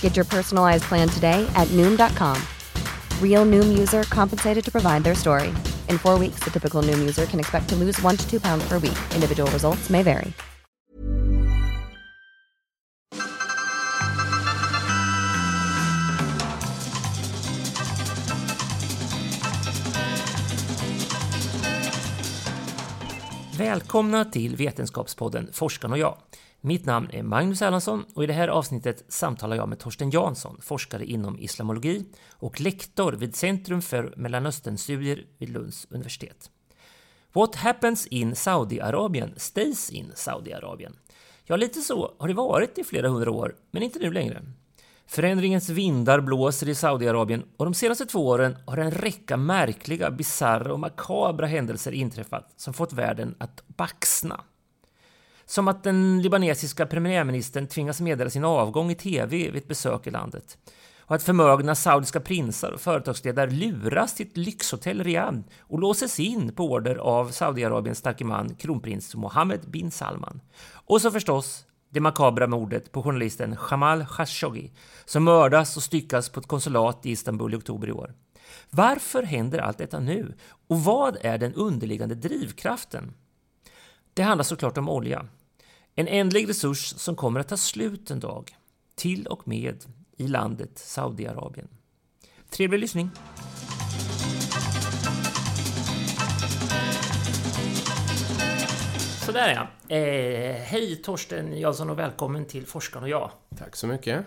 Get your personalized plan today at Noom.com. Real Noom user compensated to provide their story. In four weeks, the typical Noom user can expect to lose one to two pounds per week. Individual results may vary. Välkomna till Vetenskapspodden Forskarna och jag. Mitt namn är Magnus Erlandsson och i det här avsnittet samtalar jag med Torsten Jansson, forskare inom islamologi och lektor vid Centrum för Mellanösternstudier vid Lunds universitet. What happens in Saudiarabien stays in Saudiarabien. Ja, lite så har det varit i flera hundra år, men inte nu längre. Förändringens vindar blåser i Saudiarabien och de senaste två åren har en räcka märkliga, bisarra och makabra händelser inträffat som fått världen att baxna. Som att den libanesiska premiärministern tvingas meddela sin avgång i TV vid ett besök i landet. Och att förmögna saudiska prinsar och företagsledare luras till ett lyxhotell Riyadh och låses in på order av Saudiarabiens starke man kronprins Mohammed bin Salman. Och så förstås det makabra mordet på journalisten Jamal Khashoggi som mördas och styckas på ett konsulat i Istanbul i oktober i år. Varför händer allt detta nu? Och vad är den underliggande drivkraften? Det handlar såklart om olja. En ändlig resurs som kommer att ta slut en dag. Till och med i landet Saudiarabien. Trevlig lyssning! Sådär ja. Eh, hej Torsten Jansson och välkommen till Forskaren och jag. Tack så mycket.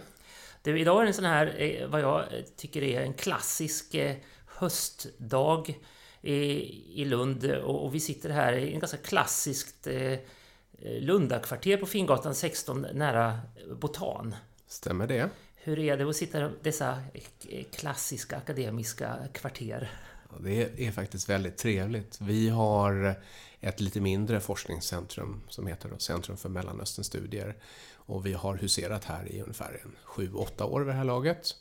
Du, idag är det en sån här, eh, vad jag tycker är en klassisk eh, höstdag i Lund och, och vi sitter här i en ganska klassiskt eh, Lundakvarter på Fingatan 16 nära Botan. Stämmer det. Hur är det att sitta i dessa klassiska akademiska kvarter? Det är faktiskt väldigt trevligt. Vi har ett lite mindre forskningscentrum som heter Centrum för Mellanösternstudier. Och vi har huserat här i ungefär 7-8 år vid det här laget.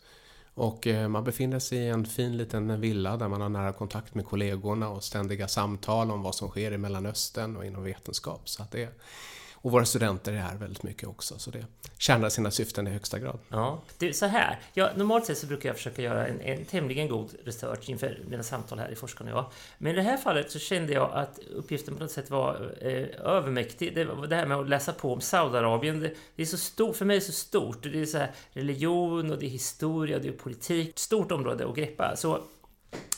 Och eh, man befinner sig i en fin liten villa där man har nära kontakt med kollegorna och ständiga samtal om vad som sker i Mellanöstern och inom vetenskap. Så att det, och våra studenter är här väldigt mycket också, så det tjänar sina syften i högsta grad. Ja, du, så här. Jag, normalt sett så brukar jag försöka göra en, en tämligen god research inför mina samtal här i Forskarna och jag. Men i det här fallet så kände jag att uppgiften på något sätt var eh, övermäktig. Det, det här med att läsa på om Saudiarabien, det, det är så stort, för mig är det så stort. Det är så här religion och det är historia och det är politik. Ett Stort område att greppa. Så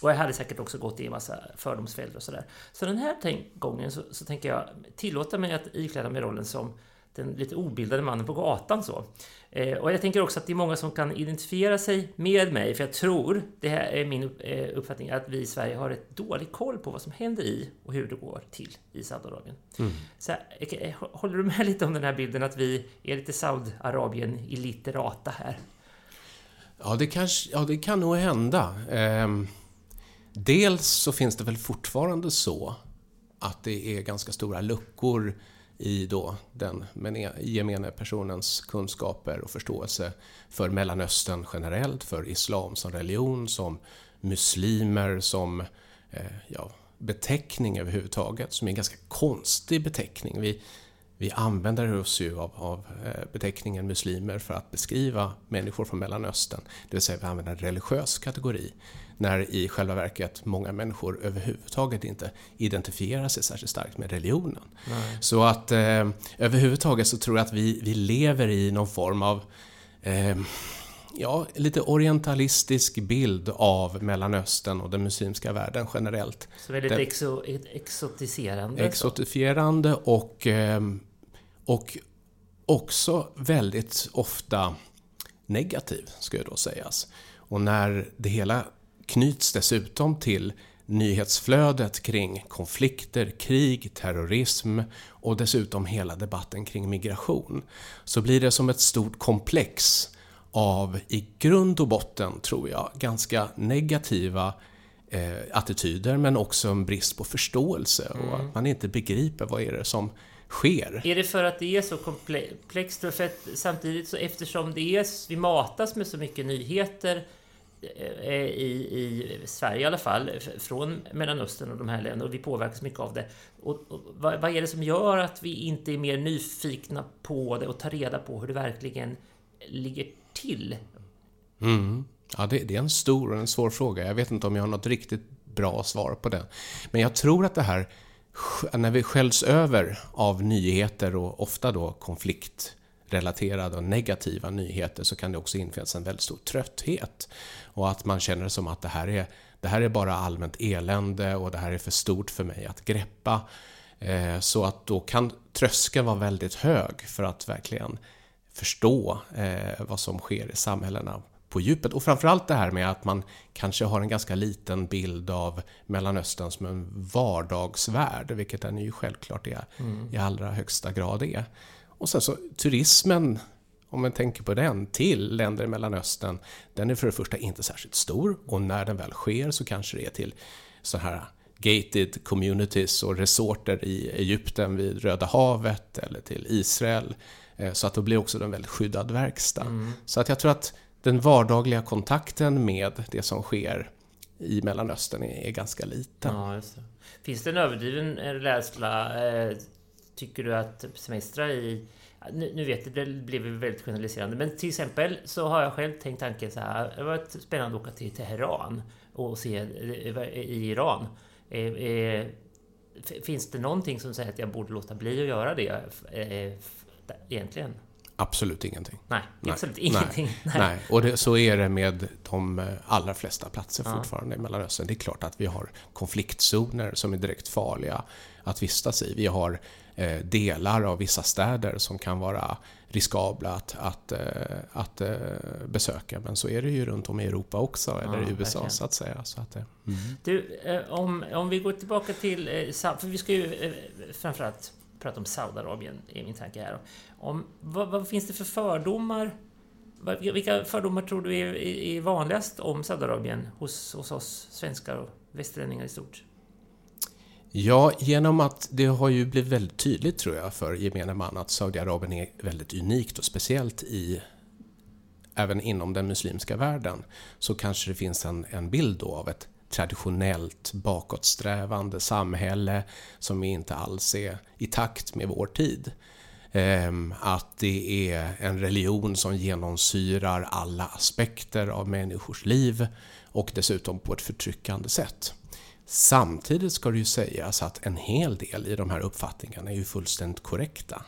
och jag hade säkert också gått i en massa fördomsfällor och sådär. Så den här gången så, så tänker jag tillåta mig att ikläda mig rollen som den lite obildade mannen på gatan. Så. Eh, och jag tänker också att det är många som kan identifiera sig med mig, för jag tror, det här är min eh, uppfattning, att vi i Sverige har ett dålig koll på vad som händer i och hur det går till i Saudiarabien. Mm. Så eh, håller du med lite om den här bilden att vi är lite Saudiarabien-illiterata här? Ja, det, kanske, ja, det kan nog hända. Eh, dels så finns det väl fortfarande så att det är ganska stora luckor i då den gemene personens kunskaper och förståelse för Mellanöstern generellt, för islam som religion, som muslimer, som eh, ja, beteckning överhuvudtaget, som är en ganska konstig beteckning. Vi, vi använder oss ju av, av, eh, beteckningen muslimer för att beskriva människor från Mellanöstern. Det vill säga vi använder en religiös kategori. När i själva verket många människor överhuvudtaget inte identifierar sig särskilt starkt med religionen. Nej. Så att eh, överhuvudtaget så tror jag att vi, vi lever i någon form av eh, ja, lite orientalistisk bild av Mellanöstern och den muslimska världen generellt. Så väldigt exo, exotiserande? Exotifierande och, ehm, och också väldigt ofta negativ, skulle då sägas. Och när det hela knyts dessutom till nyhetsflödet kring konflikter, krig, terrorism och dessutom hela debatten kring migration så blir det som ett stort komplex av i grund och botten, tror jag, ganska negativa eh, attityder men också en brist på förståelse och mm. att man inte begriper vad är det som sker. Är det för att det är så komplext? För att samtidigt så eftersom det är, vi matas med så mycket nyheter eh, i, i Sverige i alla fall, från Mellanöstern och de här länderna och vi påverkas mycket av det. Och, och vad, vad, är det som gör att vi inte är mer nyfikna på det och tar reda på hur det verkligen ligger till? Mm. Ja, det, det, är en stor och en svår fråga. Jag vet inte om jag har något riktigt bra svar på den. Men jag tror att det här, när vi sköljs över av nyheter och ofta då konfliktrelaterade och negativa nyheter så kan det också infinnas en väldigt stor trötthet. Och att man känner som att det här är, det här är bara allmänt elände och det här är för stort för mig att greppa. Eh, så att då kan tröskeln vara väldigt hög för att verkligen förstå eh, vad som sker i samhällena på djupet. Och framförallt det här med att man kanske har en ganska liten bild av Mellanöstern som en vardagsvärld, vilket den ju självklart är, mm. i allra högsta grad är. Och sen så turismen, om man tänker på den, till länder i Mellanöstern, den är för det första inte särskilt stor och när den väl sker så kanske det är till så här gated communities och resorter i Egypten vid Röda havet eller till Israel Eh, så att då blir också en väldigt skyddad verkstad. Mm. Så att jag tror att den vardagliga kontakten med det som sker i Mellanöstern är, ganska liten. Ja, Finns det en överdriven eh, rädsla, eh, tycker du, att semestra i nu, vet jag, det blev väldigt generaliserande, men till exempel så har jag själv tänkt tanken så här. Det var spännande att åka till Teheran och se eh, i Iran. Finns det någonting som säger att jag borde låta bli att göra det egentligen? Absolut ingenting. Nej, Nej. absolut ingenting. Nej. Nej. och det, så är det med de eh, allra flesta platser ja. fortfarande i Mellanöstern. Det är klart att vi har konfliktzoner som är direkt farliga att vistas i. Vi har eh, delar av vissa städer som kan vara riskabla att, att, eh, att, eh, besöka. Men så är det ju runt om i Europa också, eller i USA verkligen. så att säga. Så att, mm. Du, om, om vi går tillbaka till, för vi ska ju framförallt prata om Saudiarabien, är min tanke här. Om, vad, vad, finns det för fördomar? Vilka fördomar tror du är, är vanligast om Saudiarabien hos, hos oss svenskar och västerlänningar i stort? Ja, genom att det har ju blivit väldigt tydligt tror jag för gemene man att Saudiarabien är väldigt unikt och speciellt i även inom den muslimska världen så kanske det finns en, en bild då av ett traditionellt bakåtsträvande samhälle som inte alls är i takt med vår tid. Ehm, att det är en religion som genomsyrar alla aspekter av människors liv och dessutom på ett förtryckande sätt. Samtidigt ska det ju sägas att en hel del i de här uppfattningarna är ju fullständigt korrekta.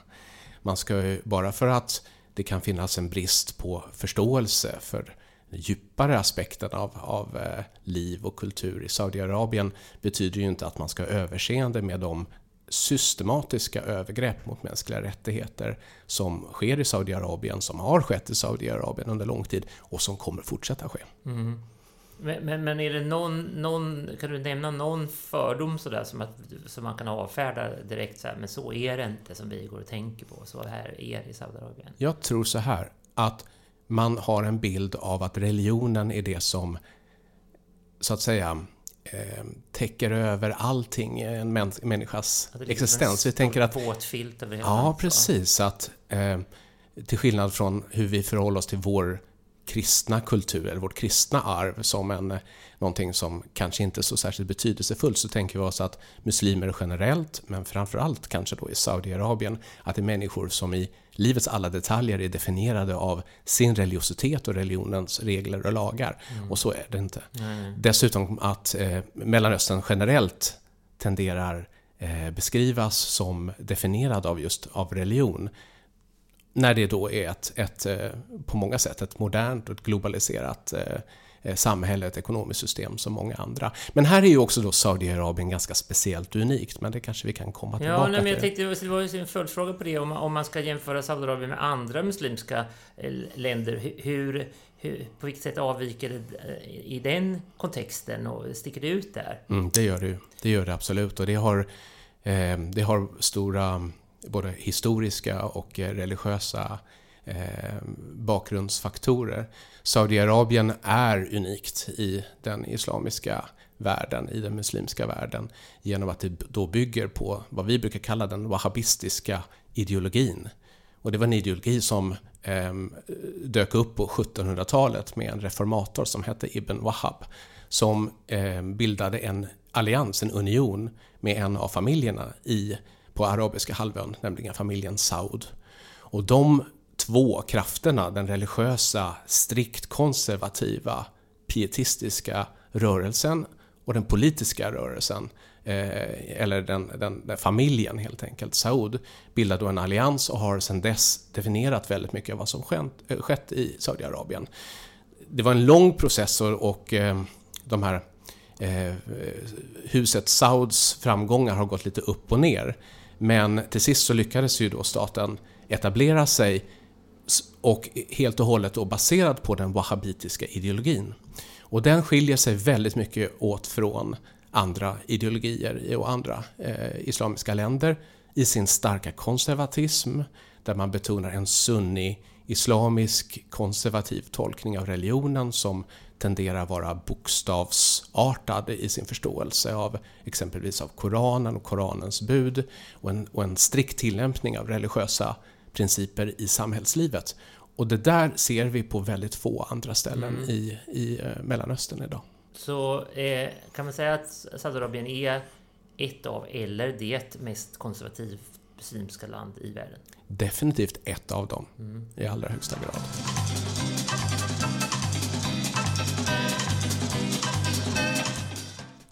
Man ska ju, bara för att det kan finnas en brist på förståelse för djupare aspekten av, av eh, liv och kultur i Saudiarabien betyder ju inte att man ska ha överseende med de systematiska övergrepp mot mänskliga rättigheter som sker i Saudiarabien, som har skett i Saudiarabien under lång tid och som kommer fortsätta ske. Mm. Men, men, men, är det någon, någon, kan du nämna någon fördom sådär som, att, som man kan avfärda direkt så här, men så är det inte som vi går och tänker på, så här är det i Saudiarabien? Jag tror så här, att man har en bild av att religionen är det som så att säga eh, täcker över allting i en människas ja, existens. Vi tänker att... Våt filt över hela Ja, precis. Att, eh, till skillnad från hur vi förhåller oss till vår kristna kultur, eller vårt kristna arv som en, någonting som kanske inte är så särskilt betydelsefullt, så tänker vi oss att muslimer generellt, men framförallt kanske då i Saudiarabien, att det är människor som i livets alla detaljer är definierade av sin religiositet och religionens regler och lagar. Mm. Och så är det inte. Mm. Dessutom att eh, Mellanöstern generellt tenderar eh, beskrivas som definierad av just av religion när det då är ett, ett, eh, på många sätt ett modernt och ett globaliserat eh, samhälle, ett ekonomiskt system som många andra. Men här är ju också då Saudiarabien ganska speciellt unikt, men det kanske vi kan komma tillbaka ja, nej, men jag till. tänkte, det var ju en följdfråga på det, om man, om man ska jämföra Saudiarabien med andra muslimska länder. Hur, hur, på vilket sätt avviker det i den kontexten och sticker det ut där? Mm, det gör det Det gör det absolut och det har, eh, det har stora både historiska och eh, religiösa eh, bakgrundsfaktorer. Saudiarabien är unikt i den islamiska världen, i den muslimska världen, genom att det då bygger på vad vi brukar kalla den wahhabistiska ideologin. Och det var en ideologi som eh, dök upp på 1700-talet med en reformator som hette Ibn Wahhab, som eh, bildade en allians, en union, med en av familjerna i på arabiska halvön, nämligen familjen Saud. Och de två krafterna, den religiösa, strikt konservativa, pietistiska rörelsen och den politiska rörelsen, eh, eller den, den, den, familjen helt enkelt, Saud, bildar då en allians och har sedan dess definierat väldigt mycket av vad som skett, eh, skett i Saudiarabien. Det var en lång process och eh, de här eh, huset Sauds framgångar har gått lite upp och ner. Men till sist så lyckades ju då staten etablera sig och helt och hållet då baserad på den wahhabitiska ideologin. Och den skiljer sig väldigt mycket åt från andra ideologier och andra eh, islamiska länder i sin starka konservatism, där man betonar en sunni islamisk konservativ tolkning av religionen som tenderar vara bokstavsartad i sin förståelse av exempelvis av Koranen och Koranens bud och en, och en strikt tillämpning av religiösa principer i samhällslivet. Och det där ser vi på väldigt få andra ställen mm. i, i eh, Mellanöstern idag. Så eh, kan man säga att Saudiarabien är ett av, eller det mest konservativt muslimska land i världen? Definitivt ett av dem, mm. i allra högsta grad.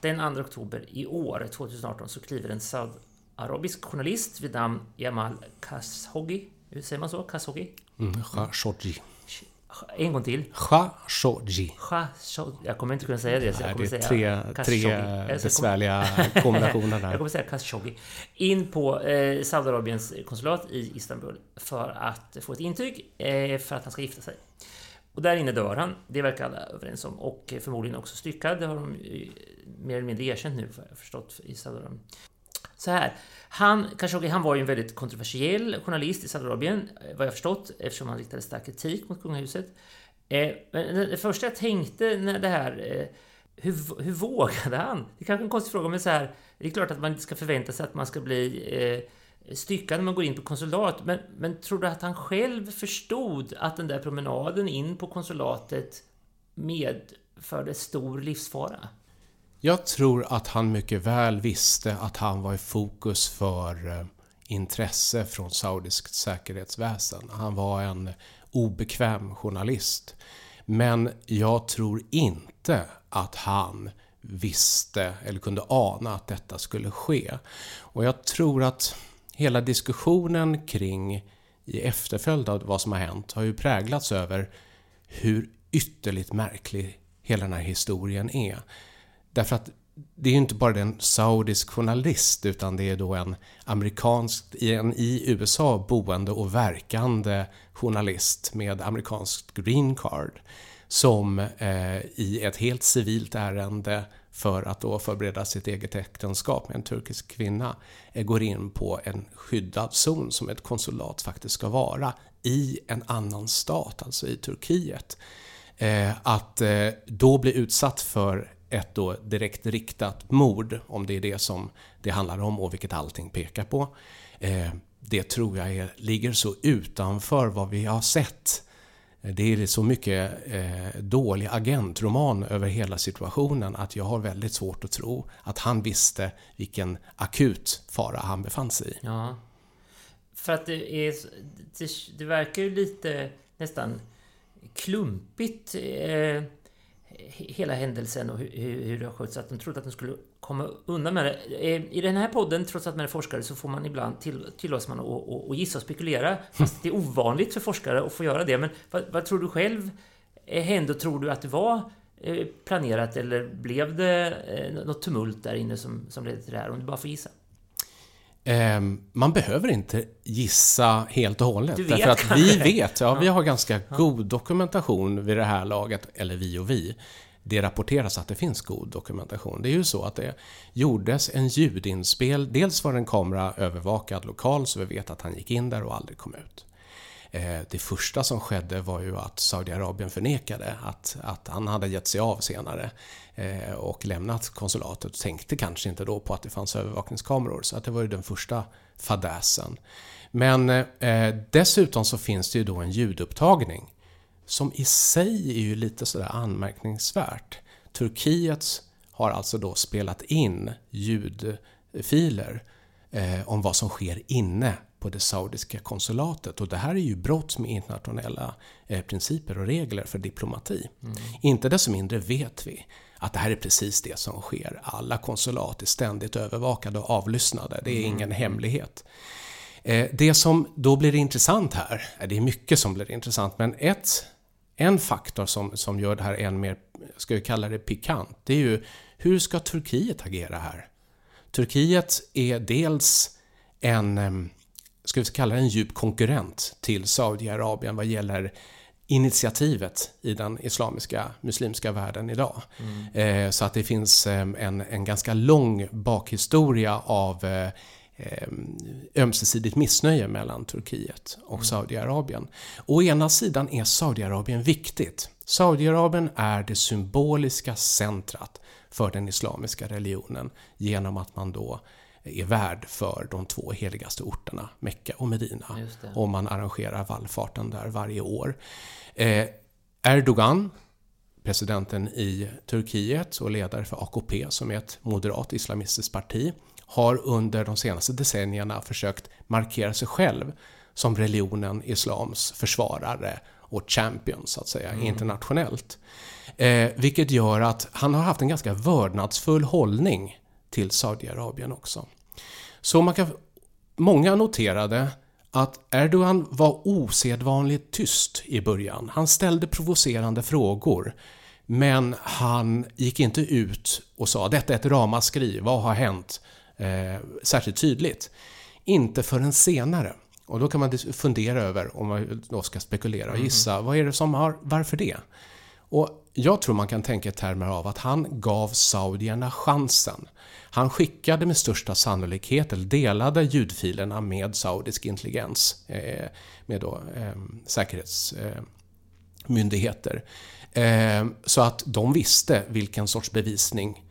Den 2 oktober i år, 2018, så kliver en saudiarabisk journalist vid namn Jamal Khashoggi. Hur säger man så? Khashoggi? Mm, Khashoggi. En gång till. Khashoggi. Jag kommer inte kunna säga det. Så jag kommer det är tre, tre besvärliga kombinationer där. jag kommer säga Khashoggi. In på eh, Saudiarabiens konsulat i Istanbul för att få ett intyg eh, för att han ska gifta sig. Och där inne dör han, det verkar alla överens om. Och förmodligen också styckad, det har de mer eller mindre erkänt nu, för jag förstått, i Saudiarabien. Så här, han, Khashoggi, han var ju en väldigt kontroversiell journalist i Saudiarabien, vad jag förstått, eftersom han riktade stark kritik mot kungahuset. Eh, men det första jag tänkte när det här... Eh, hur, hur vågade han? Det är kanske är en konstig fråga, men så här, det är klart att man inte ska förvänta sig att man ska bli eh, stycka när man går in på konsulat. Men, men tror du att han själv förstod att den där promenaden in på konsulatet medförde stor livsfara? Jag tror att han mycket väl visste att han var i fokus för eh, intresse från saudiskt säkerhetsväsen. Han var en obekväm journalist. Men jag tror inte att han visste eller kunde ana att detta skulle ske. Och jag tror att hela diskussionen kring i efterföljd av vad som har hänt har ju präglats över hur ytterligt märklig hela den här historien är. Därför att det är ju inte bara en saudisk journalist utan det är då en amerikansk, en i USA boende och verkande journalist med amerikanskt green card som eh, i ett helt civilt ärende för att då förbereda sitt eget äktenskap med en turkisk kvinna eh, går in på en skyddad zon som ett konsulat faktiskt ska vara i en annan stat, alltså i Turkiet. Eh, att eh, då bli utsatt för ett då direkt riktat mord, om det är det som det handlar om och vilket allting pekar på. Det tror jag är, ligger så utanför vad vi har sett Eh, det är så mycket eh, dålig agentroman över hela situationen att jag har väldigt svårt att tro att han visste vilken akut fara han befann sig i. Ja. För att det, är, det, det verkar ju lite nästan klumpigt. Eh, hela händelsen och hur, hur det har skötts, att de trodde att de skulle komma undan med det. Eh, I den här podden, trots att man är forskare, så får man ibland till, tillåts man att, gissa och spekulera. Fast det är ovanligt för forskare att få göra det. Men vad, vad tror du själv hände? Tror du att det var eh, planerat eller blev det eh, något tumult där inne som, som ledde till det här? Om du bara får gissa. Ehm, man behöver inte gissa helt och hållet. Du vet, därför att vi vet, ja, vi har ganska god dokumentation vid det här laget, eller vi och vi. Det rapporteras att det finns god dokumentation. Det är ju så att det gjordes en ljudinspel. Dels var en kamera övervakad lokal så vi vet att han gick in där och aldrig kom ut. Eh, det första som skedde var ju att Saudiarabien förnekade att, att han hade gett sig av senare eh, och lämnat konsulatet och tänkte kanske inte då på att det fanns övervakningskameror. Så att det var ju den första fadäsen. Men eh, dessutom så finns det ju då en ljudupptagning som i sig är ju lite sådär anmärkningsvärt. Turkiet har alltså då spelat in ljudfiler eh, om vad som sker inne på det saudiska konsulatet. Och det här är ju brott med internationella eh, principer och regler för diplomati. Inte desto mindre vet vi att det här är precis det som sker. Alla konsulat är ständigt övervakade och avlyssnade. Det är ingen hemlighet. Eh, Det som då blir intressant här, eh, det är mycket som blir intressant, men ett, en faktor som, som gör det här än mer, ska vi kalla det pikant, det är ju hur ska Turkiet agera här? Turkiet är dels en, ska vi kalla det en djup konkurrent till Saudiarabien vad gäller initiativet i den islamiska muslimska världen idag. Eh, Så att det finns em, en, en ganska lång bakhistoria av eh, em, ömsesidigt missnöje mellan Turkiet och Saudiarabien. Å ena sidan är Saudiarabien viktigt. Saudiarabien är det symboliska centrat för den islamiska religionen genom att man då är värd för de två heligaste orterna, Mecka och Medina. Och man arrangerar vallfarten där varje år. Eh, Erdogan, presidenten i Turkiet och ledare för AKP som är ett moderat islamistiskt parti, har under de senaste decennierna försökt markera sig själv som religionen islams försvarare och champion så att säga internationellt. Eh, vilket gör att han har haft en ganska vördnadsfull hållning till Saudiarabien också. Så man kan, många noterade att Erdogan var osedvanligt tyst i början. Han ställde provocerande frågor. Men han gick inte ut och sa detta är ett ramaskri, vad har hänt? Eh, särskilt tydligt. Inte förrän senare. Och då kan man fundera över, om man då ska spekulera och gissa, vad är det som har, varför det? Och jag tror man kan tänka i termer av att han gav saudierna chansen. Han skickade med största sannolikhet, eller delade ljudfilerna med saudisk intelligens, eh, med då eh, säkerhetsmyndigheter. Eh, så att de visste vilken sorts bevisning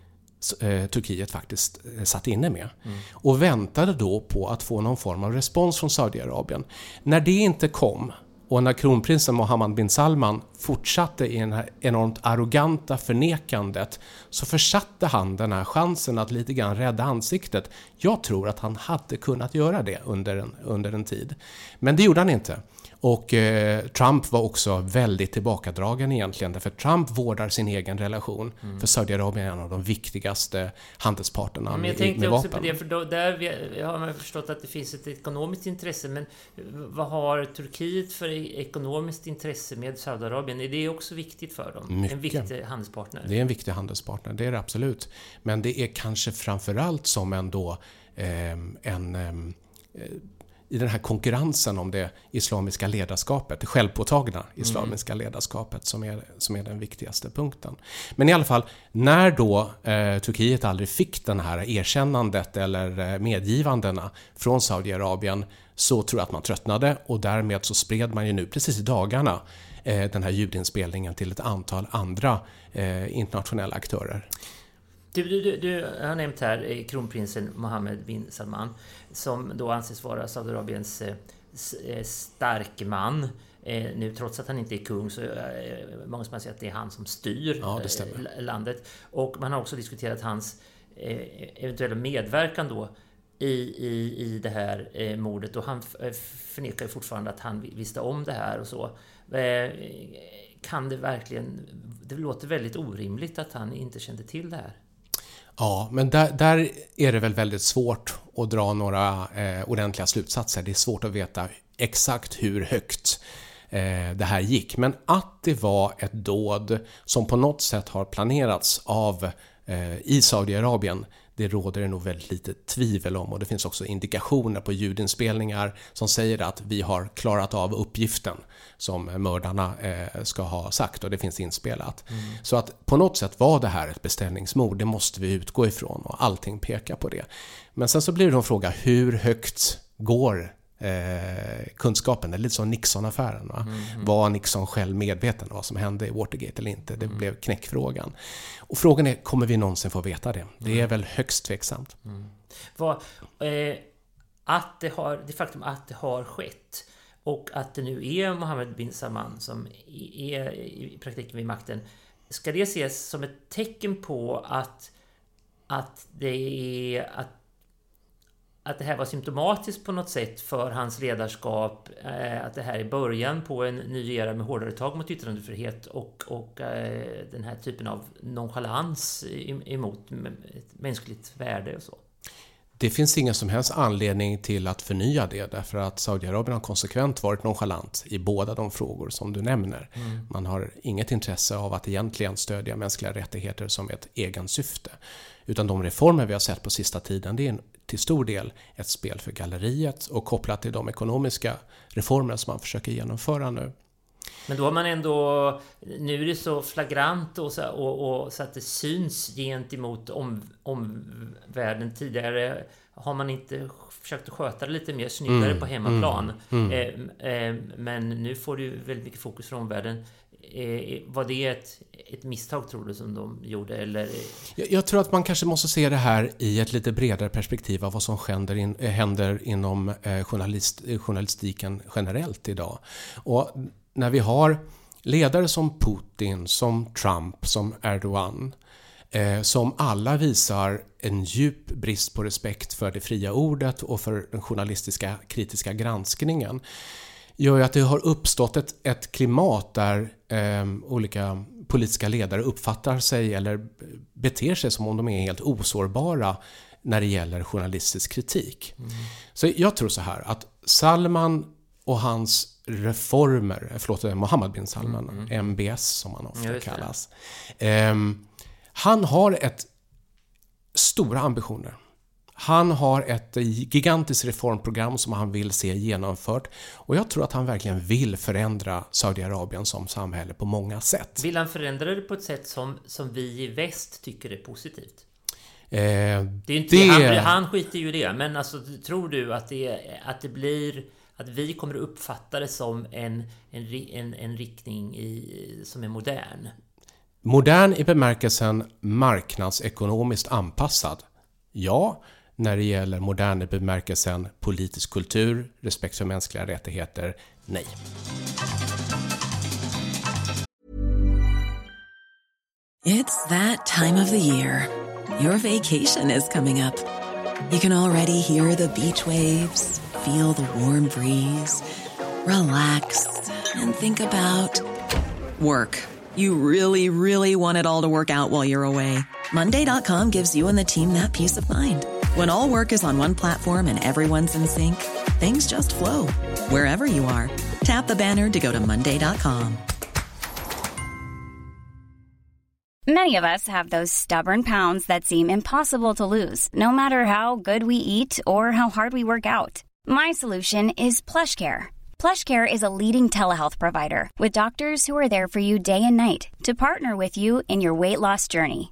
eh, Turkiet faktiskt eh, satt inne med. Och väntade då på att få någon form av respons från Saudiarabien. När det inte kom och när kronprinsen Mohammed bin Salman fortsatte i det här enormt arroganta förnekandet så försatte han den här chansen att lite grann rädda ansiktet. Jag tror att han hade kunnat göra det under en, under en tid. Men det gjorde han inte. Och eh, Trump var också väldigt tillbakadragen egentligen därför Trump vårdar sin egen relation. För Saudiarabien är en av de viktigaste handelspartnerna Men jag med, tänkte med också vapen. på det, för då, där har man förstått att det finns ett ekonomiskt intresse, men vad har Turkiet för ekonomiskt intresse med Saudiarabien? Är det också viktigt för dem? En Mycket. viktig handelspartner? Det är en viktig handelspartner, det är det absolut. Men det är kanske framförallt som en då ehm, en eh, i den här konkurrensen om det islamiska ledarskapet, det självpåtagna islamiska ledarskapet som är, som är den viktigaste punkten. Men i alla fall, när då eh, Turkiet aldrig fick den här erkännandet eller eh, medgivandena från Saudiarabien så tror jag att man tröttnade och därmed så spred man ju nu precis i dagarna eh, den här ljudinspelningen till ett antal andra eh, internationella aktörer. Du, du, du, har nämnt här eh, kronprinsen Mohammed bin Salman som då anses vara Saudiarabiens eh, eh, starke man. Eh, nu trots att han inte är kung så är många som säger att det är han som styr Ja, landet. Och man har också diskuterat hans eventuella medverkan då i, i, i det här eh, mordet och han förnekar fortfarande att han vi- visste om det här och så. Eh, kan det verkligen... Det låter väldigt orimligt att han inte kände till det här. Ja, men där, där är det väl väldigt svårt att dra några eh, ordentliga slutsatser. Det är svårt att veta exakt hur högt eh, det här gick. Men att det var ett dåd som på något sätt har planerats av eh, i Saudiarabien det råder det nog väldigt lite tvivel om och det finns också indikationer på ljudinspelningar som säger att vi har klarat av uppgiften som mördarna eh, ska ha sagt och det finns inspelat. Mm. Så att på något sätt var det här ett beställningsmord, det måste vi utgå ifrån och allting pekar på det. Men sen så blir det en fråga, hur högt går eh, kunskapen. Det är lite som Nixon-affären. Mm, mm. Var Nixon själv medveten om vad som hände i Watergate eller inte? Det mm. blev knäckfrågan. Och frågan är, kommer vi någonsin få veta det? Det är mm. väl högst tveksamt. Mm. Vad, eh, att det, har, det faktum att det har skett och att det nu är Mohammed bin Salman som är i praktiken vid makten. Ska det ses som ett tecken på att, att det är att att det här var symptomatiskt på något sätt för hans ledarskap. Eh, att det här är början på en ny era med hårdare tag mot yttrandefrihet och, och eh, den här typen av nonchalans emot mänskligt värde och så. Det finns ingen som helst anledning till att förnya det därför att Saudiarabien har konsekvent varit nonchalant i båda de frågor som du nämner. Mm. Man har inget intresse av att egentligen stödja mänskliga rättigheter som ett egensyfte. Utan de reformer vi har sett på sista tiden det är till stor del ett spel för galleriet och kopplat till de ekonomiska reformer som man försöker genomföra nu. Men då har man ändå... Nu är det så flagrant och så, och, och så att det syns gentemot om, omvärlden. Tidigare har man inte försökt sköta det lite mer snyggare mm, på hemmaplan. Mm, mm. Eh, eh, men nu får du väldigt mycket fokus från omvärlden. Eh, var det ett, ett misstag tror du som de gjorde? Eller? Jag, jag, tror att man kanske måste se det här i ett lite bredare perspektiv av vad som händer, in, eh, händer inom eh, journalist, eh, journalistiken generellt idag. Och när vi har ledare som Putin, som Trump, som Erdogan eh, som alla visar en djup brist på respekt för det fria ordet och för den journalistiska kritiska granskningen gör ju att det har uppstått ett, ett klimat där eh, olika politiska ledare uppfattar sig eller beter sig som om de är helt osårbara när det gäller journalistisk kritik. Mm. Så jag tror så här att Salman och hans reformer, förlåt, Mohammed bin Salman, mm. MBS mm. som han ofta kallas. Eh, han har ett stora ambitioner. Han har ett gigantiskt reformprogram som han vill se genomfört och jag tror att han verkligen vill förändra Saudiarabien som samhälle på många sätt. Vill han förändra det på ett sätt som, som vi i väst tycker är positivt? Eh, det är inte, det... Han, han skiter ju i det, men alltså, tror du att det, att det blir att vi kommer att uppfatta det som en, en, en, en riktning i, som är modern? Modern i bemärkelsen marknadsekonomiskt anpassad. Ja, när det gäller modern bemärkelsen politisk kultur, respekt för mänskliga rättigheter, nej. It's that time of the year. Your vacation is coming up. You can already hear the beach waves, feel the warm breeze, relax and think about work. You really, really want it all to work out while you're away. Monday.com gives you and the team that peace of mind. When all work is on one platform and everyone's in sync, things just flow wherever you are. Tap the banner to go to Monday.com. Many of us have those stubborn pounds that seem impossible to lose, no matter how good we eat or how hard we work out. My solution is plush PlushCare. PlushCare is a leading telehealth provider with doctors who are there for you day and night to partner with you in your weight loss journey.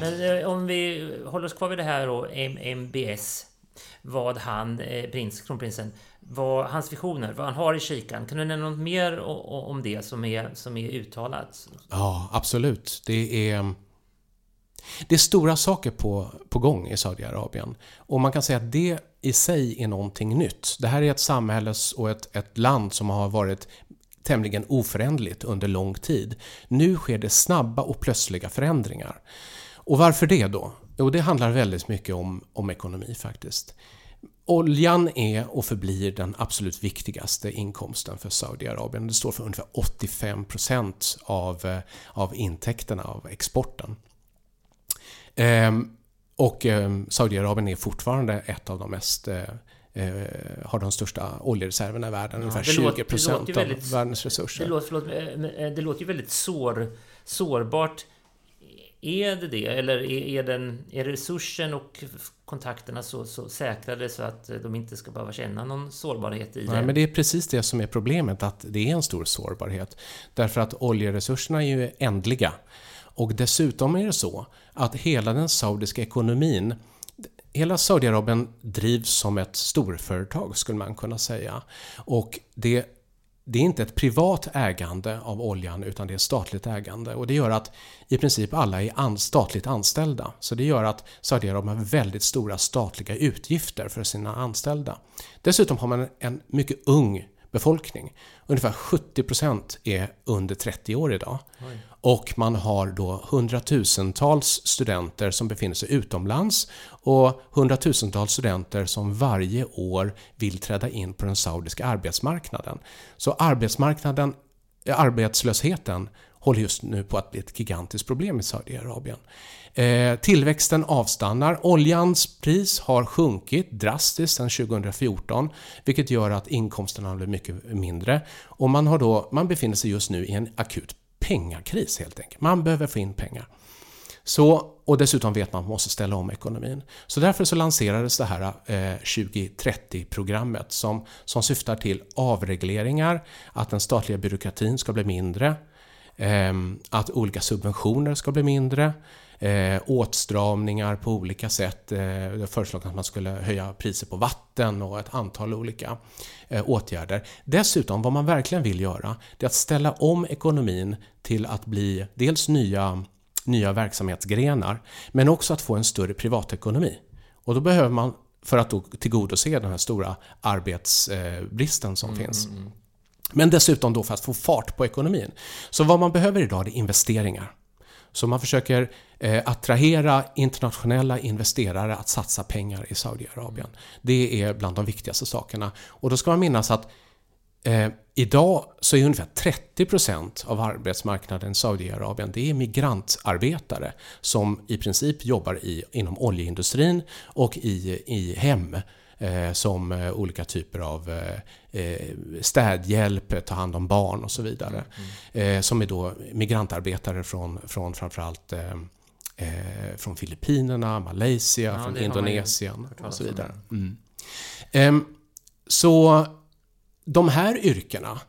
Men eh, om vi håller oss kvar vid det här då, MBS. Vad han, eh, prins, kronprinsen, vad hans visioner, vad han har i kikan. Kan du nämna något mer o- o- om det som är, som är uttalat? Ja, absolut. Det är, det är stora saker på, på gång i Saudiarabien. Och man kan säga att det i sig är någonting nytt. Det här är ett samhälle och ett, ett land som har varit tämligen oföränderligt under lång tid. Nu sker det snabba och plötsliga förändringar. Och varför det då? Jo, det handlar väldigt mycket om, om ekonomi faktiskt. Oljan är och förblir den absolut viktigaste inkomsten för Saudiarabien. Det står för ungefär 85% av, av intäkterna av exporten. Ehm, och eh, Saudiarabien är fortfarande ett av de mest eh, eh, har de största oljereserverna i världen, ungefär det låter- 20% det låter ju av väldigt- världens resurser. Det låter, förlåt, eh, eh, det låter ju väldigt sår, sårbart. Är det det? Eller är, är, den, är resursen och kontakterna så, så säkrade så att de inte ska behöva känna någon sårbarhet i Nej, det? men det är precis det som är problemet, att det är en stor sårbarhet. Därför att oljeresurserna är ju ändliga. Och dessutom är det så att hela den saudiska ekonomin Hela Saudiarabien drivs som ett storföretag skulle man kunna säga. Och det, det är inte ett privat ägande av oljan utan det är statligt ägande. Och det gör att i princip alla är an, statligt anställda. Så det gör att Saudiarabien har väldigt stora statliga utgifter för sina anställda. Dessutom har man en mycket ung befolkning. Ungefär 70% är under 30 år idag. Och man har då hundratusentals studenter som befinner sig utomlands och hundratusentals studenter som varje år vill träda in på den saudiska arbetsmarknaden. Så arbetsmarknaden, eh, arbetslösheten håller just nu på att bli ett gigantiskt problem i Saudiarabien. Eh, tillväxten avstannar. Oljans pris har sjunkit drastiskt sedan 2014 vilket gör att inkomsterna blir mycket mindre. Och man, har då, man befinner sig just nu i en akut pengakris helt enkelt. Man behöver få in pengar. Så, och dessutom vet man att man måste ställa om ekonomin. Så därför så lanserades det här eh, 2030-programmet som, som syftar till avregleringar, att den statliga byråkratin ska bli mindre, att olika subventioner ska bli mindre, eh, åtstramningar på olika sätt. Eh, det har föreslagit att man skulle höja priser på vatten och ett antal olika eh, åtgärder. Dessutom, vad man verkligen vill göra, det är att ställa om ekonomin till att bli dels nya nya verksamhetsgrenar, men också att få en större privatekonomi. Och då behöver man, för att då tillgodose den här stora arbetsbristen som finns, men dessutom då för att få fart på ekonomin. Så vad man behöver idag är investeringar. Så man försöker eh, attrahera internationella investerare att satsa pengar i Saudiarabien. Det är bland de viktigaste sakerna. Och då ska man minnas att Eh, idag så är ungefär 30% av arbetsmarknaden i Saudiarabien det är migrantarbetare som i princip jobbar i, inom oljeindustrin och i, i hem eh, som eh, olika typer av eh, eh, städhjälp, ta hand om barn och så vidare. Eh, som är då migrantarbetare från, från framförallt eh, eh, från Filippinerna, Malaysia, Ja, från Indonesien och så vidare. Mm. Ehm, så de här yrkena,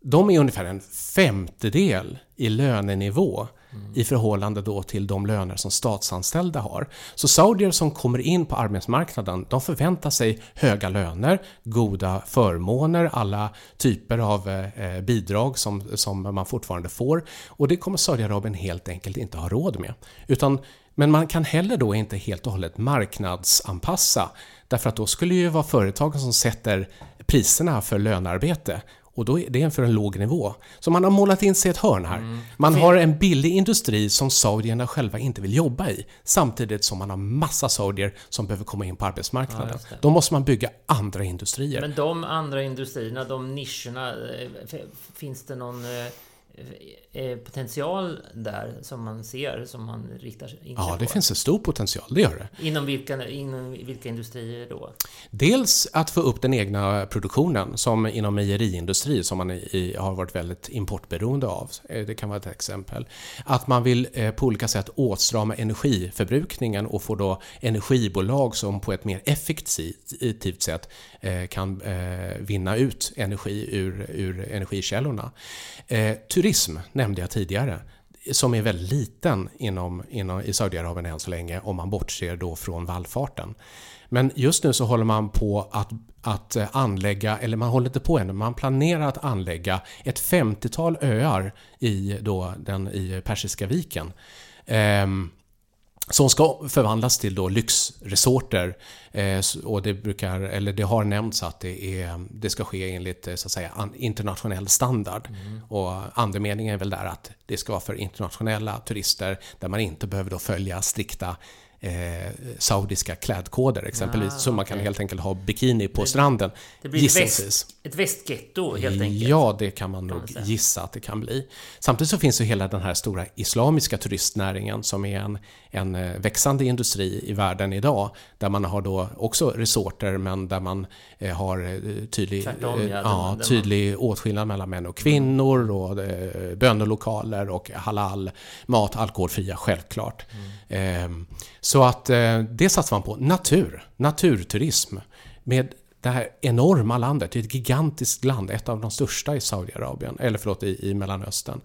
de är ungefär en femtedel i lönenivå i förhållande då till de löner som statsanställda har. Så saudier som kommer in på arbetsmarknaden, de förväntar sig höga löner, goda förmåner, alla typer av eh, bidrag som, som man fortfarande får. Och det kommer Saudiarabien helt enkelt inte ha råd med. Utan, men man kan heller då inte helt och hållet marknadsanpassa. Därför att då skulle det ju vara företagen som sätter priserna för lönearbete. Och då är det för en låg nivå. Så man har målat in sig ett hörn här. Man har en billig industri som saudierna själva inte vill jobba i. Samtidigt som man har massa saudier som behöver komma in på arbetsmarknaden. det. då måste man bygga andra industrier. Men de andra industrierna, de nischerna, eh, finns det någon... eh, potential där som man ser, som man riktar in Ja, det på? finns en stor potential, det gör det. Inom vilka, inom vilka industrier då? Dels att få upp den egna produktionen, som inom mejeriindustri, som man i, har varit väldigt importberoende av. Eh, Det kan vara ett exempel. Att man vill eh, på olika sätt åtstrama energiförbrukningen och få då energibolag som på ett mer effektivt sätt kan vinna ut energi ur, ur energikällorna. Turism nämnde jag tidigare som är väldigt liten inom, inom, i Saudiarabien än så länge om man bortser då från vallfarten. Men just nu så håller man på att, att anlägga, eller man håller inte på ännu, man planerar att anlägga ett 50-tal öar i, då, den, i Persiska viken. Ehm, som ska förvandlas till då lyxresorter. Eh, och det, brukar, eller det har nämnts att det, är, det ska ske enligt så att säga, internationell standard. Och andemeningen är väl där att det ska vara för internationella turister där man inte behöver då följa strikta eh, saudiska klädkoder exempelvis. Ah, så man kan helt enkelt ha bikini på stranden. Det blir gissningsvis. väst, ett västgetto helt enkelt. Ja, det kan man nog man gissa att det kan bli. Samtidigt så finns ju hela den här stora islamiska turistnäringen som är en, en eh, växande industri i världen idag. Där man har då också resorter men där man eh, har eh, tydlig, Tvärtom, ja, ja, man- tydlig åtskillnad mellan män och kvinnor och eh, bönelokaler och halal, mat, alkoholfria självklart. Ehm, så att eh, det satsar man på. Natur, naturturism. Med det här enorma landet, det är ett gigantiskt land, ett av de största i Saudiarabien, eller förlåt, i, i Mellanöstern.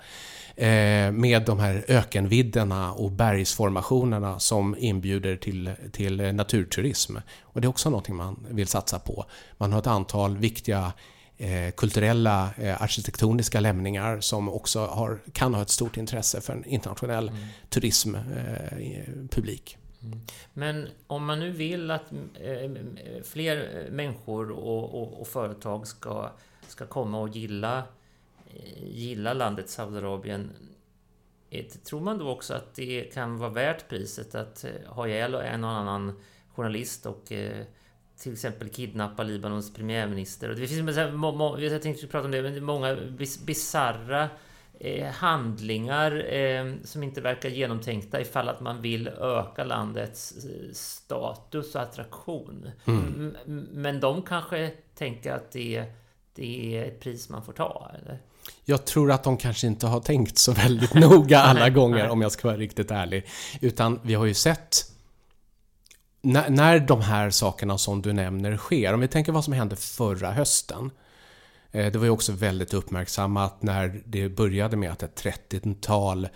Eh, med de här ökenvidderna och bergsformationerna som inbjuder till, till eh, naturturism. Och det är också någonting man vill satsa på. Man har ett antal viktiga eh, kulturella eh, arkitektoniska lämningar som också har, kan ha ett stort intresse för en internationell turismpublik. Men om man nu vill att eh, fler eh, människor och, och, och företag ska, ska komma och gilla, eh, gilla landet Saudiarabien eh, Tror man då också att det kan vara värt priset att ha ihjäl en och annan journalist och eh, till exempel kidnappa Libanons premiärminister? Och det finns, jag tänkte prata om det, men det är många bis- bisarra handlingar eh, som inte verkar genomtänkta ifall att man vill öka landets eh, status och attraktion. M- m- Men de kanske tänker att det, det är ett pris man får ta, eller? Jag tror att de kanske inte har tänkt så väldigt noga alla gånger om jag ska vara riktigt ärlig. Utan vi har ju sett när, när de här sakerna som du nämner sker, om vi tänker vad som hände förra hösten. Eh, Det var ju också väldigt uppmärksammat när det började med att ett 30-tal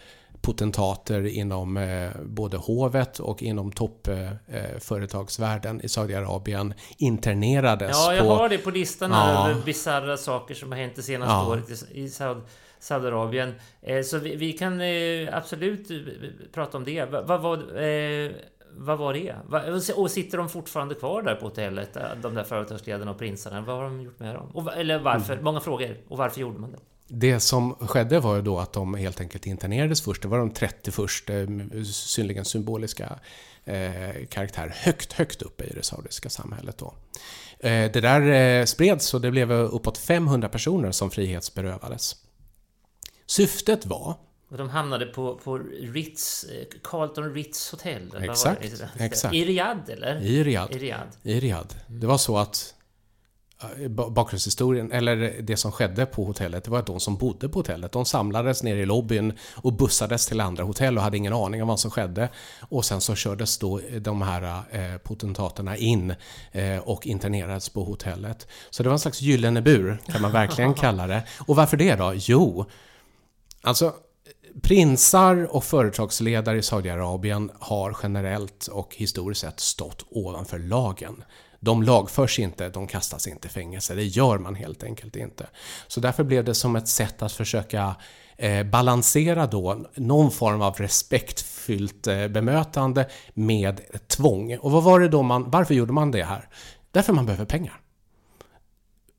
potentater inom eh, både hovet och inom toppföretagsvärlden i Saudiarabien internerades Ja, jag på... har det på listan Ja. över bisarra saker som har hänt det senaste Ja. året i, Saud, Saudiarabien. Eh, så vi, vi kan eh, absolut eh, prata om det. Va- Vad var, eh, vad var det? Och sitter de fortfarande kvar där på hotellet, eh, de där företagsledarna och prinsarna? Vad har de gjort med dem? Och, eller varför? Mm. Många frågor. Och varför gjorde man det? Det som skedde var ju då att de helt enkelt internerades först. Det var de 30 första eh, synnerligen symboliska eh, karaktär högt, högt uppe i det saudiska samhället då. Eh, det där eh, spreds och det blev uppåt 500 personer som frihetsberövades. Syftet var Och de hamnade på, på Ritz, eh, Carlton Ritz Hotel. Exakt, exakt. I Riyadh, eller? i Riyadh. I Riyadh. I Riyadh. Det var så att eh, ba- bakgrundshistorien, eller det som skedde på hotellet, det var att de som bodde på hotellet, de samlades ner i lobbyn och bussades till andra hotell och hade ingen aning om vad som skedde. Och sen så kördes då de här eh, potentaterna in eh, och internerades på hotellet. Så det var en slags gyllene bur, kan man verkligen kalla det. Och varför det då? Jo, alltså Prinsar och företagsledare i Saudiarabien har generellt och historiskt sett stått ovanför lagen. De lagförs inte, de kastas inte i fängelse. Det gör man helt enkelt inte. Så därför blev det som ett sätt att försöka eh, balansera då någon form av respektfyllt eh, bemötande med tvång. Och vad var det då man, varför gjorde man det här? Därför man behöver pengar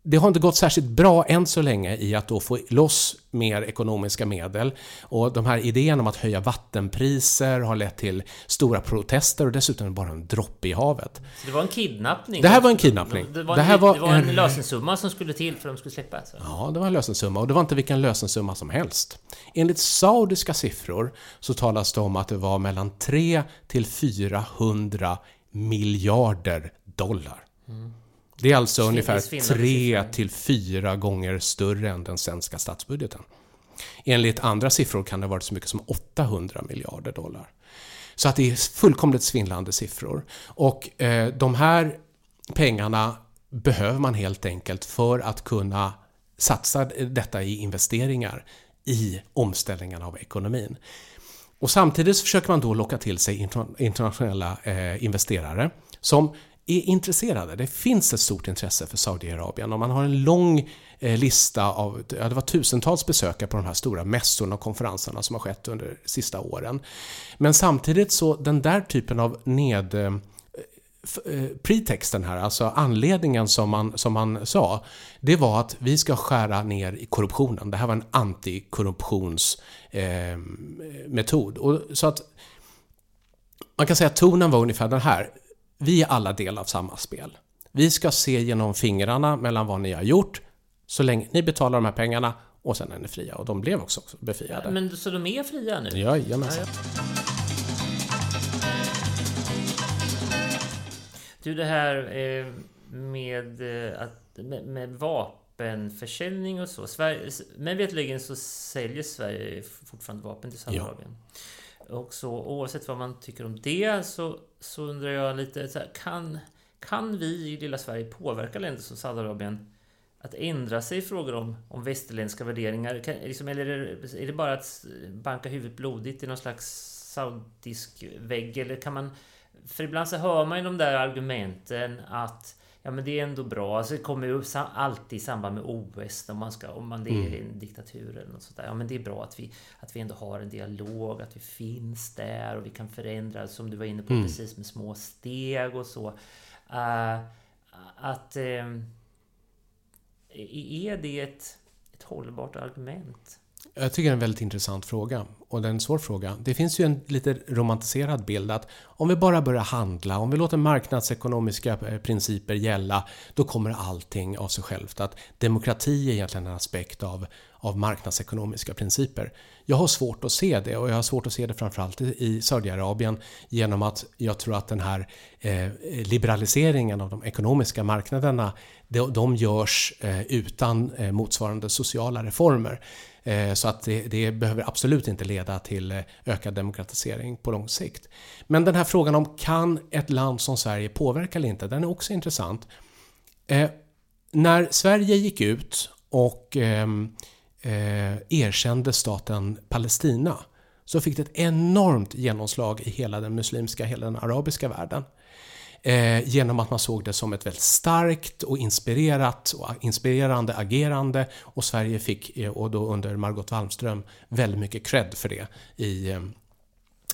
det har inte gått särskilt bra än så länge i att då få loss mer ekonomiska medel. Och de här idéerna om att höja vattenpriser har lett till stora protester och dessutom bara en droppe i havet. Så det var en kidnappning? Det här var en kidnappning. Det var en, det här var, det var en, en lösensumma som skulle till för att de skulle släppa? Alltså. Ja, det var en lösensumma och det var inte vilken lösensumma som helst. Enligt saudiska siffror så talas det om att det var mellan 3 till 400 miljarder dollar. Mm. Det är alltså ungefär tre till fyra gånger större än den svenska statsbudgeten. Enligt andra siffror kan det ha varit så mycket som 800 miljarder dollar. Så att det är fullkomligt svindlande siffror. Och eh, de här pengarna behöver man helt enkelt för att kunna satsa detta i investeringar i omställningen av ekonomin. Och samtidigt försöker man då locka till sig internationella eh, investerare som är intresserade. Det finns ett stort intresse för Saudiarabien och man har en lång eh, lista av, ja det var tusentals besökare på de här stora mässorna och konferenserna som har skett under de sista åren. Men samtidigt så den där typen av ned eh, eh, pretexten här, alltså anledningen som man, som man sa, det var att vi ska skära ner i korruptionen. Det här var en antikorruptionsmetod. Eh, så att man kan säga att tonen var ungefär den här vi är alla del av samma spel. Vi ska se genom fingrarna mellan vad ni har gjort så länge ni betalar de här pengarna och sen är ni fria. Och de blev också befriade. Men så de är fria nu? Jajamensan. Du, det här eh, med, eh, att, med, vapenförsäljning och så. Sverige, men vetligen så säljer Sverige fortfarande vapen till Saudiarabien. Ja. Och så oavsett vad man tycker om det så, så undrar jag lite så här, kan, kan vi i lilla Sverige påverka länder som Saudiarabien att ändra sig i frågor om, om västerländska värderingar? Kan, liksom, eller är det, är det bara att banka huvudet blodigt i någon slags saudisk vägg? Eller kan man... För ibland så hör man ju de där argumenten att Ja men det är ändå bra. Alltså, det kommer ju alltid i samband med OS om man, ska, om man det är mm. en diktatur eller något sånt där. Ja men det är bra att vi, att vi ändå har en dialog, att vi finns där och vi kan förändra som du var inne på mm. precis med små steg och så. Uh, att... Uh, är det ett, ett hållbart argument? Jag tycker det är en väldigt intressant fråga. Och det är en svår fråga. Det finns ju en lite romantiserad bild att om vi bara börjar handla, om vi låter marknadsekonomiska eh, principer gälla, då kommer allting av sig självt. Att demokrati är egentligen en aspekt av, av marknadsekonomiska principer. Jag har svårt att se det och jag har svårt att se det framförallt i Saudiarabien genom att jag tror att den här eh, liberaliseringen av de ekonomiska marknaderna, de, de görs eh, utan eh, motsvarande sociala reformer. Eh, så att det, det, behöver absolut inte leda till eh, ökad demokratisering på lång sikt. Men den här frågan om kan ett land som Sverige påverka eller inte, den är också intressant. Eh, när Sverige gick ut och eh, eh, erkände staten Palestina så fick det ett enormt genomslag i hela den muslimska, hela den arabiska världen eh, genom att man såg det som ett väldigt starkt och inspirerat och inspirerande agerande och Sverige fick, eh, och då under Margot Wallström, väldigt mycket cred för det i, eh,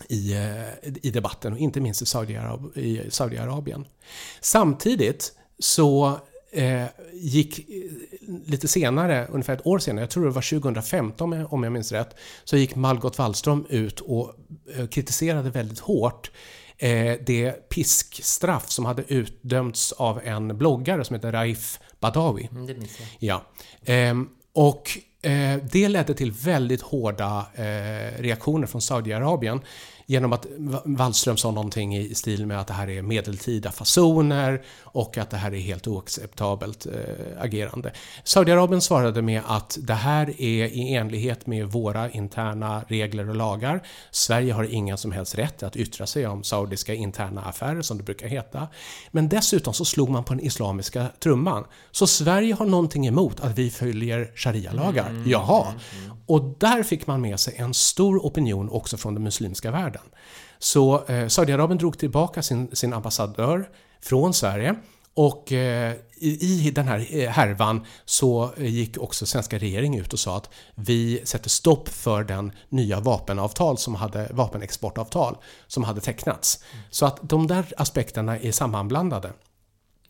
i, eh, i debatten och inte minst i, Saudiarab i Saudiarabien. Samtidigt så eh, gick lite senare, ungefär ett år senare, jag tror det var 2015 om jag minns rätt, så gick Margot Wallström ut och kritiserade väldigt hårt eh, det piskstraff som hade utdömts av en bloggare som heter Raif Badawi. Mm, det minns jag. Ja. Eh, och eh, det ledde till väldigt hårda eh, reaktioner från Saudiarabien genom att Wallström sa någonting i stil med att det här är medeltida fasoner och att det här är helt oacceptabelt äh, agerande. Saudiarabien svarade med att det här är i enlighet med våra interna regler och lagar. Sverige har ingen som helst rätt att yttra sig om saudiska interna affärer som det brukar heta. Men dessutom så slog man på den islamiska trumman. Så Sverige har någonting emot att vi följer sharia-lagar. Mm. Jaha. Mm. Och där fick man med sig en stor opinion också från den muslimska världen. Så eh, Saudiarabien drog tillbaka sin, sin ambassadör från Sverige och eh, i, i den här eh, härvan så gick också svenska regeringen ut och sa att vi sätter stopp för den nya vapenavtal som hade, vapenexportavtal som hade tecknats. Mm. Så att de där aspekterna är sammanblandade.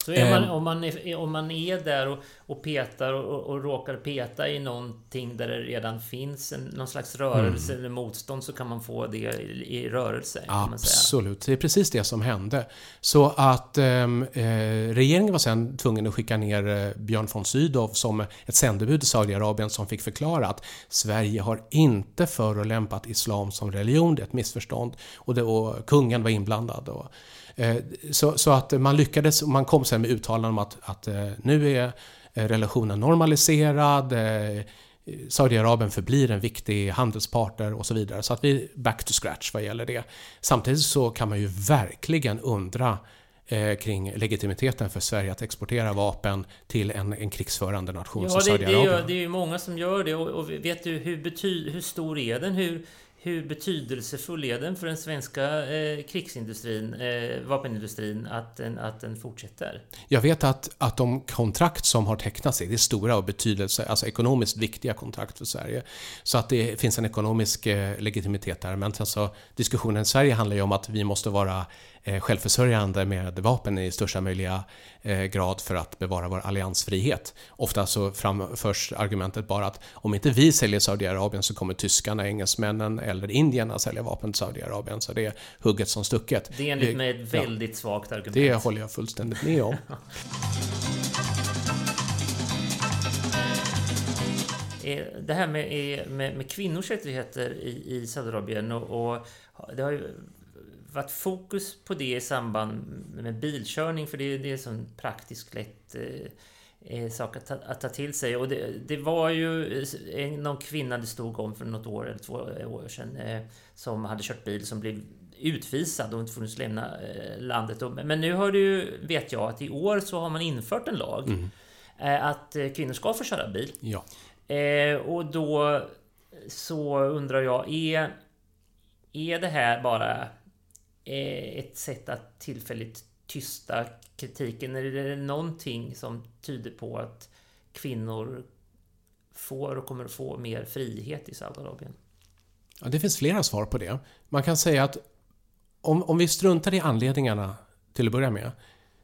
Så man, om, man är, om man är där och, och petar och, och, råkar peta i någonting där det redan finns en, någon slags rörelse mm. eller motstånd så kan man få det i, i rörelse. Absolut, det är precis det som hände. Så att ehm, eh, regeringen var sen tvungen att skicka ner eh, Björn von Sydow som ett sändebud i Saudiarabien som fick förklara att Sverige har inte förolämpat islam som religion, det är ett missförstånd. Och, det, och kungen var inblandad. Och, så, så, att man lyckades, man kom sen med uttalanden om att, att eh, nu är eh, relationen normaliserad, Saudiarabien förblir en viktig handelspartner och så vidare. Så att vi är back to scratch vad gäller det. Samtidigt så kan man ju verkligen undra eh, kring legitimiteten för Sverige att exportera vapen till en, en krigsförande nation ja, som Saudiarabien. Ja, det är ju många som gör det och, och vet du hur, bety, hur stor är den? Hur, hur betydelsefull är den för den svenska eh, krigsindustrin, eh, vapenindustrin, att den, att den fortsätter? Jag vet att, att de kontrakt som har tecknats är, det är stora och betydelse, alltså ekonomiskt viktiga kontrakt för Sverige. Så att det finns en ekonomisk eh, legitimitet där. Men alltså, diskussionen i Sverige handlar ju om att vi måste vara självförsörjande med vapen i största möjliga eh, grad för att bevara vår alliansfrihet. Ofta så framförs argumentet bara att om inte vi säljer Saudiarabien så kommer tyskarna, engelsmännen eller indierna sälja vapen till Saudiarabien. Så det är hugget som stucket. Det är enligt mig ett väldigt ja, svagt argument. Det håller jag fullständigt med om. Eh, det här med, med, med kvinnors rättigheter i, i Saudiarabien och, och det har ju varit fokus på det i samband med bilkörning, för det, det är en praktiskt lätt eh, eh, sak att ta, att ta, till sig. Och det, det var ju en, någon kvinna det stod om för något år eller två år sedan eh, som hade kört bil som blev utvisad och inte funnits lämna eh, landet. Men nu har du, vet jag, att i år så har man infört en lag mm. Eh, att eh, kvinnor ska få köra bil. Ja. och då så undrar jag, är, är det här bara Eh, ett sätt att tillfälligt tysta kritiken? Är det någonting som tyder på att kvinnor får och kommer att få mer frihet i Saudiarabien? Ja, det finns flera svar på det. Man kan säga att om, om vi struntar i anledningarna till att börja med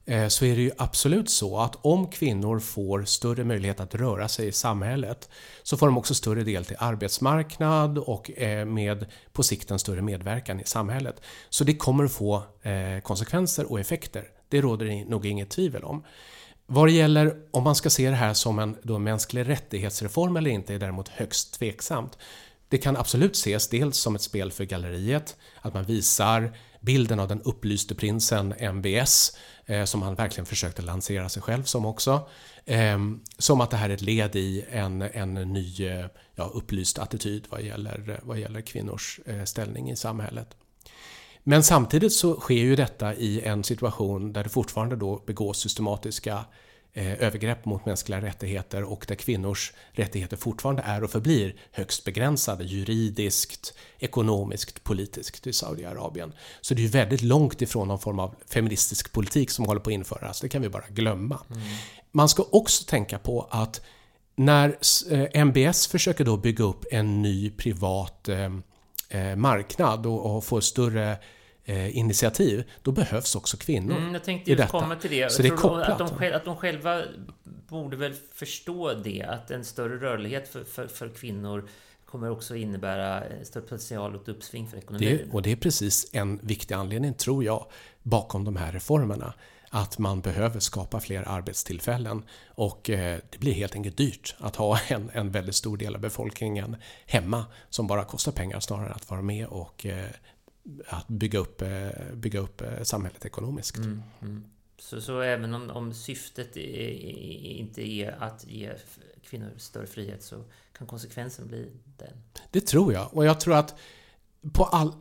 Eh, så är det ju absolut så att om kvinnor får större möjlighet att röra sig i samhället så får de också större del till arbetsmarknad och eh, med på sikt en större medverkan i samhället. Så det kommer att få eh, konsekvenser och effekter. Det råder det nog inget tvivel om. Vad det gäller om man ska se det här som en då mänsklig rättighetsreform eller inte är däremot högst tveksamt. Det kan absolut ses dels som ett spel för galleriet, att man visar bilden av den upplyste prinsen MBS eh, som han verkligen försökte lansera sig själv som också. Eh, som att det här är ett led i en, en ny eh, ja, upplyst attityd vad gäller, eh, vad gäller kvinnors eh, ställning i samhället. Men samtidigt så sker ju detta i en situation där det fortfarande då begås systematiska Eh, övergrepp mot mänskliga rättigheter och där kvinnors rättigheter fortfarande är och förblir högst begränsade juridiskt, ekonomiskt, politiskt i Saudiarabien. Så det är ju väldigt långt ifrån någon form av feministisk politik som håller på att införas, det kan vi bara glömma. Mm. Man ska också tänka på att när eh, MBS försöker då bygga upp en ny privat eh, marknad och, få större eh, initiativ, då behövs också kvinnor mm, Jag tänkte just komma till det. Så det är kopplat. Att de, själva, att de själva borde väl förstå det, att en större rörlighet för, för, för kvinnor kommer också innebära större potential och uppsving för ekonomin. Det, och det är precis en viktig anledning, tror jag, bakom de här reformerna. Att man behöver skapa fler arbetstillfällen och eh, det blir helt enkelt dyrt att ha en, en väldigt stor del av befolkningen hemma som bara kostar pengar snarare än att vara med och eh, att bygga upp, eh, bygga upp eh, samhället ekonomiskt. Mm, mm. Så, så även om, om syftet är, inte är att ge kvinnor större frihet så kan konsekvensen bli den? Det tror jag. Och jag tror att på all,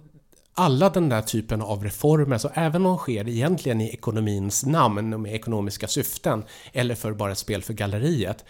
alla den där typen av reformer, så även om de sker egentligen i ekonomins namn och med ekonomiska syften eller för bara ett spel för galleriet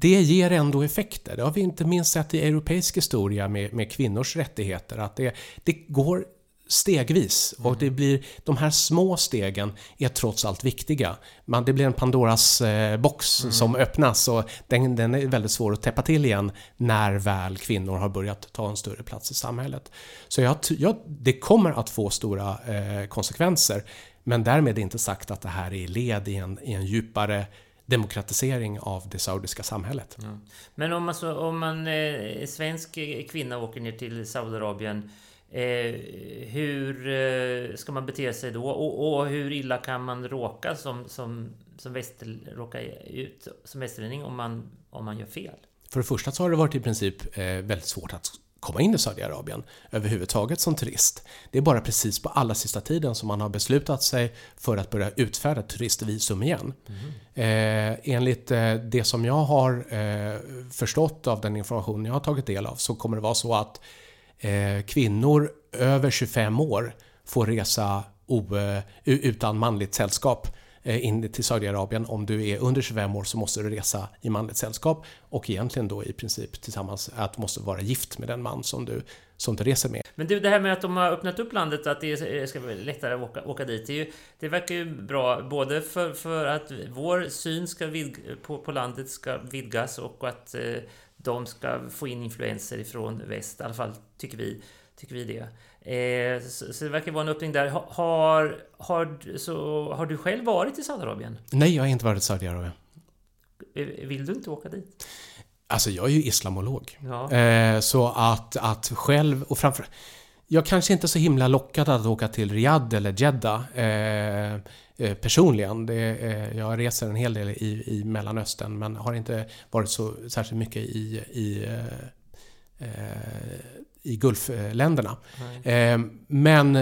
det ger ändå effekter. Det har vi inte minst sett i europeisk historia med, med kvinnors rättigheter. Att det, det går stegvis och det blir, de här små stegen är trots allt viktiga. Man, det blir en Pandoras eh, box mm. som öppnas och den, den, är väldigt svår att täppa till igen när väl kvinnor har börjat ta en större plats i samhället. Så jag, jag, det kommer att få stora eh, konsekvenser. Men därmed inte sagt att det här är led i en, i en djupare demokratisering av det saudiska samhället. Ja. Men om, alltså, om man eh, svensk kvinna åker ner till Saudiarabien Eh, hur eh, ska man bete sig då? Och, och, hur illa kan man råka som, som, som, väster, råka ut som västerlänning om man, om man gör fel? För det första så har det varit i princip eh, väldigt svårt att komma in i Saudiarabien överhuvudtaget som turist. Det är bara precis på allra sista tiden som man har beslutat sig för att börja utfärda turistvisum igen. Mm. Eh, enligt eh, det som jag har eh, förstått av den information jag har tagit del av så kommer det vara så att eh, kvinnor över 25 år får resa o, eh, utan manligt sällskap Eh, in till Saudiarabien. Om du är under 25 år så måste du resa i manligt sällskap och egentligen då i princip tillsammans att du måste vara gift med den man som du, som du reser med. Men du, det här med att de har öppnat upp landet, att det eh, ska bli lättare att åka, åka dit, det, ju, det verkar ju bra både för, för att vår syn ska vid, på, på landet ska vidgas och att eh, de ska få in influenser ifrån väst, i alla fall tycker vi, tycker vi det. Eh, så, så, det verkar vara en öppning där. Har, har, så, har du själv varit i Saudiarabien? Nej, jag har inte varit i Saudiarabien. Eh, vill du inte åka dit? Alltså, jag är ju islamolog. Ja. Eh, så att, att själv, och framför jag kanske inte är så himla lockad att åka till Riyadh eller Jeddah. Eh, Eh, personligen. Det, eh, jag reser en hel del i, i Mellanöstern men har inte varit så särskilt mycket i, i eh, i Gulfländerna. Eh, men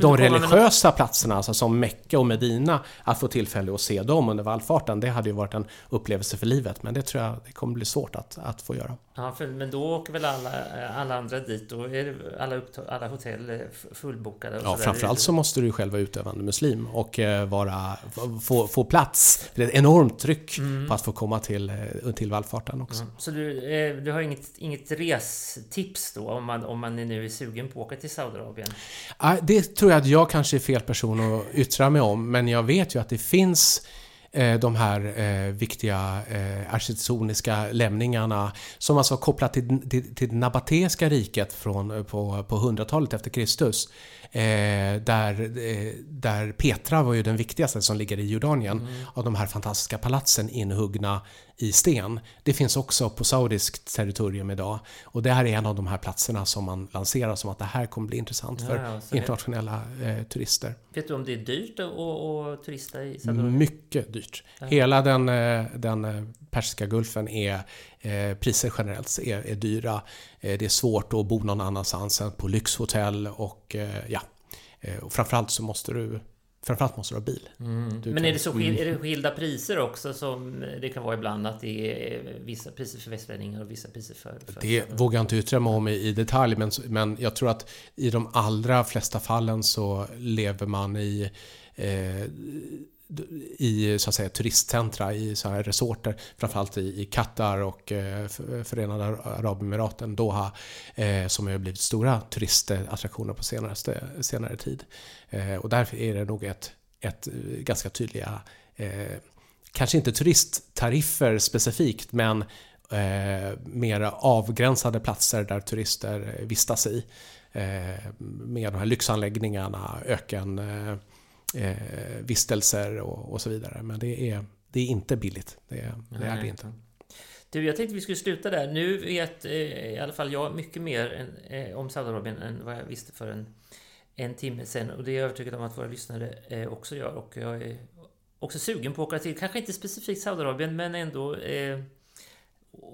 de religiösa något... platserna, alltså som Mecka och Medina, att få tillfälle att se dem under vallfarten, det hade ju varit en upplevelse för livet. Men det tror jag det kommer bli svårt att, att få göra. Ja, för, men då åker väl alla, alla andra dit? Då är alla, alla hotell fullbokade? Och ja, så framförallt så måste du själv vara utövande muslim och eh, vara, få, få plats. Det är ett enormt tryck mm. på att få komma till, eh, till vallfarten också. Mm. Så du, du har inget, inget restips då? Om man, om man nu är sugen på att åka till Saudiarabien? Det tror jag att jag kanske är fel person att yttra mig om, men jag vet ju att det finns eh, Eh, de här eh, viktiga eh, arkitektoniska lämningarna som alltså kopplat till, till, till det nabateska riket från, på, på 100-talet efter Kristus. Eh, där, eh, där Petra var ju den viktigaste som ligger i Jordanien mm. av de här fantastiska palatsen inhuggna i sten. Det finns också på saudiskt territorium idag. Och det här är en av de här platserna som man lanserar som att det här kommer bli intressant ja, för internationella eh, turister. Vet du om det är dyrt att, att turista i Saudiarabien? Mycket dyrt. Ja. Hela den, eh, den eh, Persiska gulfen är eh, priser generellt är, är dyra. Eh, det är svårt att bo någon annanstans än på lyxhotell och eh, ja. Eh, och framförallt så måste du Framförallt måste du ha bil. Mm. Du Men är, det så skil, mm. är det skilda priser också som det kan vara ibland? Att det är vissa priser för västlänningar och vissa priser för... för det för, vågar jag inte yttra mig om i, i detalj men, men jag tror att i de allra flesta fallen så lever man i eh, i så att säga, turistcentra, i så här resorter, framförallt i, i Qatar och eh, Förenade Arabemiraten, Doha, eh, som har blivit stora turistattraktioner på senare, senare tid. Eh, och därför är det nog ett, ett eh, ganska tydliga, eh, kanske inte turisttariffer specifikt, men eh, mer avgränsade platser där turister vistas i. med de här lyxanläggningarna, öken eh, vistelser och, och, så vidare. Men det är, det är inte billigt. Det, det är det inte. Du, jag tänkte vi skulle sluta där. Nu vet eh, i alla fall jag mycket mer än, eh, om Saudiarabien än vad jag visste för en, en timme sedan. Och det är jag övertygad om att våra lyssnare eh, också gör. Och jag är också sugen på att åka till, kanske inte specifikt Saudiarabien, men ändå eh,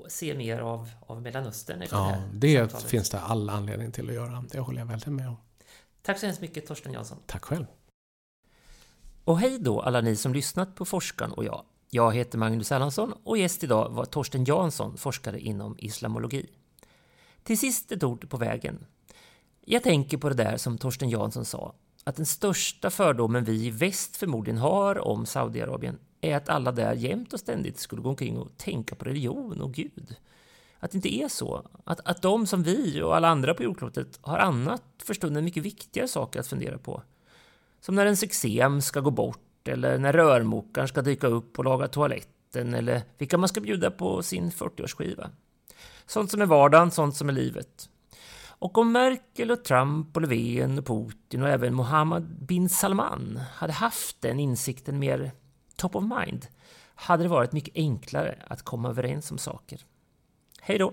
se mer av, av Mellanöstern. Ja, det, det finns det all anledning till att göra. Det håller jag väldigt med om. Tack så hemskt mycket Torsten Jansson. Tack själv. Och hej då alla ni som lyssnat på Forskaren och jag. Jag heter Magnus Erlandsson och gäst idag var Torsten Jansson, forskare inom islamologi. Till sist ett ord på vägen. Jag tänker på det där som Torsten Jansson sa, att den största fördomen vi i väst förmodligen har om Saudiarabien är att alla där jämt och ständigt skulle gå omkring och tänka på religion och Gud. Att det inte är så. Att, att de som vi och alla andra på jordklotet har annat för stunden mycket viktigare saker att fundera på. Som när en eksem ska gå bort eller när rörmokaren ska dyka upp och laga toaletten eller vilka man ska bjuda på sin 40-årsskiva. Sånt som är vardagen, sånt som är livet. Och om Merkel och Trump och Löfven och Putin och även Mohammed bin Salman hade haft den insikten mer top of mind hade det varit mycket enklare att komma överens om saker. Hej då!